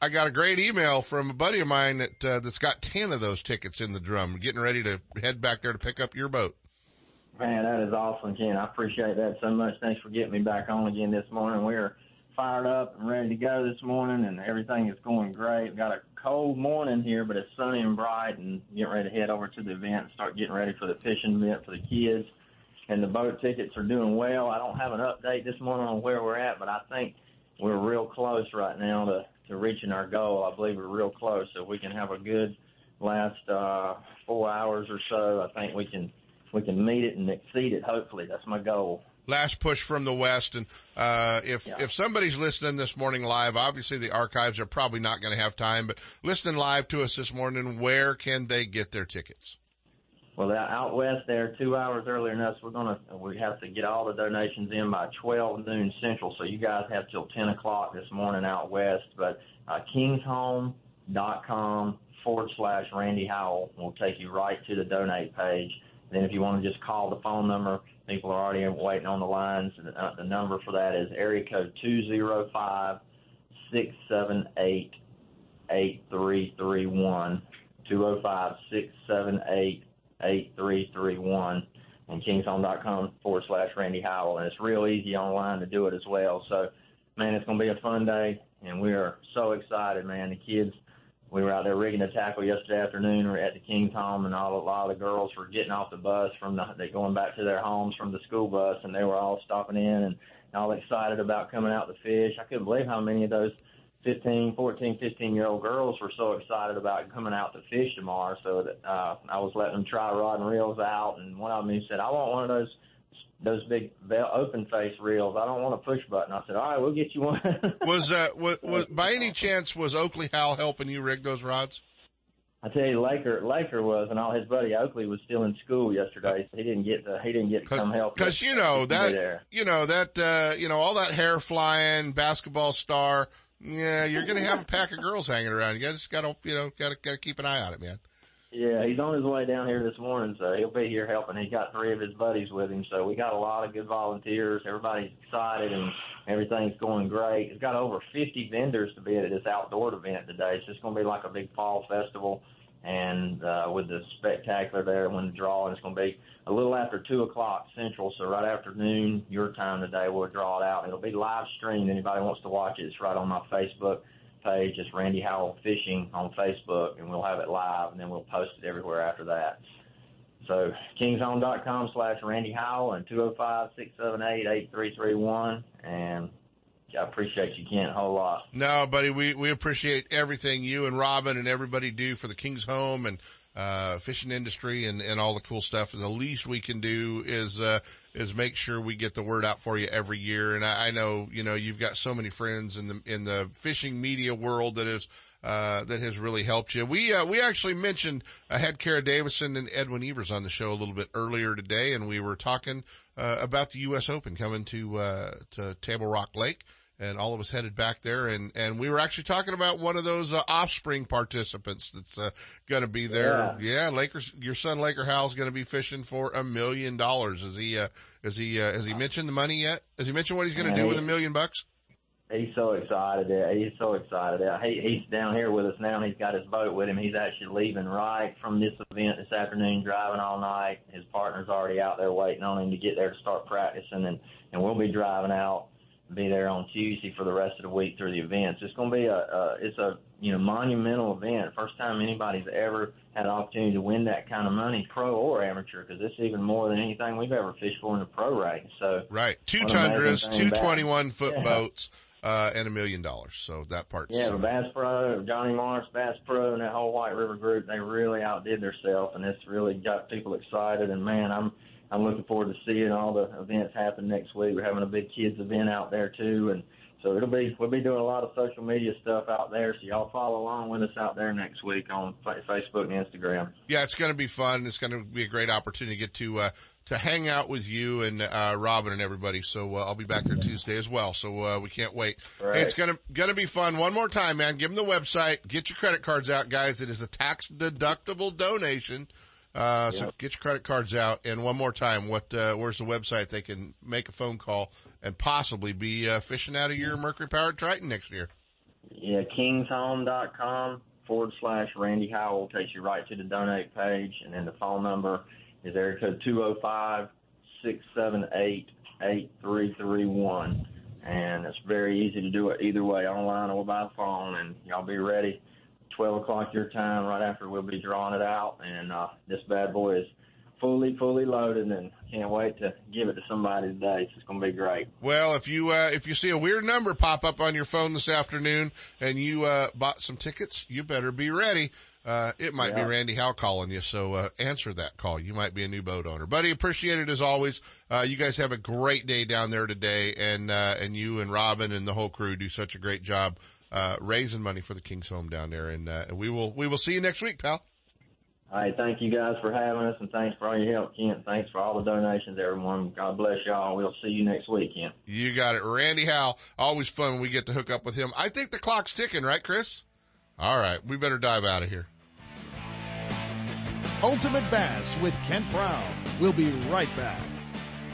I got a great email from a buddy of mine that, uh, that's got 10 of those tickets in the drum, getting ready to head back there to pick up your boat. Man, that is awesome, Ken. I appreciate that so much. Thanks for getting me back on again this morning. We're fired up and ready to go this morning, and everything is going great. Got a cold morning here, but it's sunny and bright, and getting ready to head over to the event and start getting ready for the fishing event for the kids. And the boat tickets are doing well. I don't have an update this morning on where we're at, but I think we're real close right now to, to reaching our goal. I believe we're real close, so we can have a good last uh, four hours or so. I think we can we can meet it and exceed it. Hopefully, that's my goal. Last push from the West, and uh, if yeah. if somebody's listening this morning live, obviously the archives are probably not going to have time, but listening live to us this morning, where can they get their tickets? Well, out west, there two hours earlier than us. We're gonna we have to get all the donations in by 12 noon central. So you guys have till 10 o'clock this morning out west. But uh, kingshome.com forward slash Randy Howell will take you right to the donate page then if you want to just call the phone number, people are already waiting on the lines. The, uh, the number for that is area code two zero five six seven eight eight three three one two zero five six seven eight eight three three one and kingshome.com forward slash Randy Howell. And it's real easy online to do it as well. So, man, it's going to be a fun day, and we are so excited, man. The kids – we were out there rigging the tackle yesterday afternoon. We are at the King's Home, and all a lot of the girls were getting off the bus from the they going back to their homes from the school bus, and they were all stopping in and all excited about coming out to fish. I couldn't believe how many of those 15, 14, 15 year old girls were so excited about coming out to fish tomorrow. So that uh, I was letting them try rod and reels out, and one of them said, "I want one of those." those big open face reels. I don't want a push button. I said, all right, we'll get you one. was uh, was, was by any chance was Oakley Howell helping you rig those rods? I tell you, Laker Laker was, and all his buddy Oakley was still in school yesterday, so he didn't get to he didn't get to come help. Because you know that you know that uh, you know all that hair flying, basketball star. Yeah, you're gonna have a pack of girls hanging around. You just gotta you know gotta gotta keep an eye on it, man. Yeah, he's on his way down here this morning, so he'll be here helping. He's got three of his buddies with him, so we got a lot of good volunteers. Everybody's excited, and everything's going great. He's got over 50 vendors to be at this outdoor event today. It's just going to be like a big fall festival, and uh, with the spectacular there when the draw, and it's going to be a little after two o'clock central, so right after noon your time today, we'll draw it out. It'll be live streamed. Anybody wants to watch it, it's right on my Facebook page. It's Randy Howell Fishing on Facebook, and we'll have it live, and then we'll post it everywhere after that. So kingshome.com slash Randy Howell and 205-678-8331. And I appreciate you, Kent, a whole lot. No, buddy, we, we appreciate everything you and Robin and everybody do for the King's Home and uh, fishing industry and, and all the cool stuff. And the least we can do is, uh, is make sure we get the word out for you every year. And I, I know, you know, you've got so many friends in the, in the fishing media world that is, uh, that has really helped you. We, uh, we actually mentioned, uh, had Kara Davison and Edwin Evers on the show a little bit earlier today, and we were talking, uh, about the U.S. Open coming to, uh, to Table Rock Lake and all of us headed back there and and we were actually talking about one of those uh, offspring participants that's uh, going to be there. Yeah. yeah lakers your son Laker Howell's going to be fishing for a million dollars. Is he uh is he uh, has he mentioned the money yet? Has he mentioned what he's going to do with a million bucks? He's so excited he's so excited. He he's down here with us now. And he's got his boat with him. He's actually leaving right from this event this afternoon driving all night. His partner's already out there waiting on him to get there to start practicing and and we'll be driving out be there on Tuesday for the rest of the week through the events. It's going to be a, a it's a you know monumental event. First time anybody's ever had an opportunity to win that kind of money, pro or amateur, because it's even more than anything we've ever fished for in the pro ranks. So right, two tundras, two twenty-one foot yeah. boats. Uh, and a million dollars. So that part. Yeah, the Bass Pro, Johnny Morris, Bass Pro, and that whole White River group, they really outdid themselves, and it's really got people excited. And man, I'm I'm looking forward to seeing all the events happen next week. We're having a big kids event out there too, and so it'll be we'll be doing a lot of social media stuff out there. So y'all follow along with us out there next week on Facebook and Instagram. Yeah, it's going to be fun. It's going to be a great opportunity to get to uh, to hang out with you and uh, Robin and everybody. So uh, I'll be back there Tuesday as well. So uh, we can't wait. Right. Hey, it's gonna gonna be fun. One more time, man. Give them the website. Get your credit cards out, guys. It is a tax deductible donation. Uh, so get your credit cards out. And one more time, what, uh, where's the website they can make a phone call and possibly be, uh, fishing out of your Mercury powered Triton next year? Yeah, kingshome.com forward slash Randy Howell takes you right to the donate page. And then the phone number is area code 205 678 8331. And it's very easy to do it either way, online or by phone. And y'all be ready 12 o'clock your time, right after we'll be drawing it out. And uh, this bad boy is fully, fully loaded, and can't wait to give it to somebody today. So it's going to be great. Well, if you uh, if you see a weird number pop up on your phone this afternoon and you uh, bought some tickets, you better be ready. Uh, it might yeah. be Randy Howell calling you, so uh, answer that call. You might be a new boat owner, buddy. Appreciate it as always. Uh, you guys have a great day down there today, and uh, and you and Robin and the whole crew do such a great job uh, raising money for the King's Home down there. And, uh, we will, we will see you next week, pal. All right. Thank you guys for having us and thanks for all your help, Kent. Thanks for all the donations, everyone. God bless y'all. We'll see you next week, Kent. You got it. Randy Howell. Always fun when we get to hook up with him. I think the clock's ticking, right, Chris? All right. We better dive out of here. Ultimate Bass with Kent Brown. We'll be right back.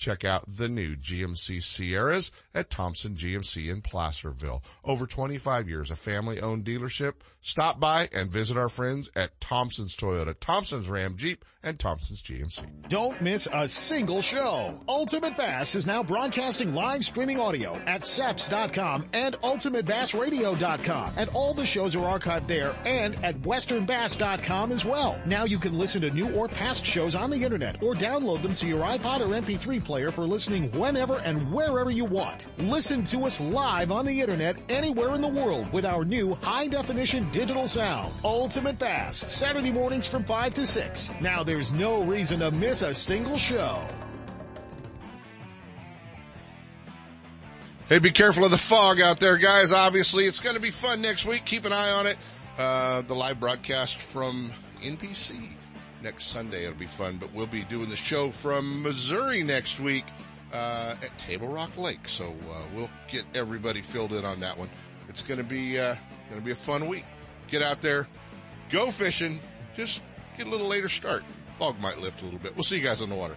check out the new GMC Sierras at Thompson GMC in Placerville. Over 25 years, a family owned dealership. Stop by and visit our friends at Thompson's Toyota, Thompson's Ram Jeep, and Thompson's GMC. Don't miss a single show. Ultimate Bass is now broadcasting live streaming audio at seps.com and ultimatebassradio.com. And all the shows are archived there and at westernbass.com as well. Now you can listen to new or past shows on the internet or download them to your iPod or MP3 player for listening whenever and wherever you want. Listen to us live on the internet anywhere in the world with our new high definition digital sound. Ultimate Bass, Saturday mornings from 5 to 6. Now there's no reason to miss a single show. Hey, be careful of the fog out there, guys. Obviously, it's going to be fun next week. Keep an eye on it. Uh, the live broadcast from NPC next Sunday. It'll be fun, but we'll be doing the show from Missouri next week uh, at Table Rock Lake. So uh, we'll get everybody filled in on that one. It's going to be uh, going to be a fun week. Get out there, go fishing. Just get a little later start. Fog might lift a little bit. We'll see you guys on the water.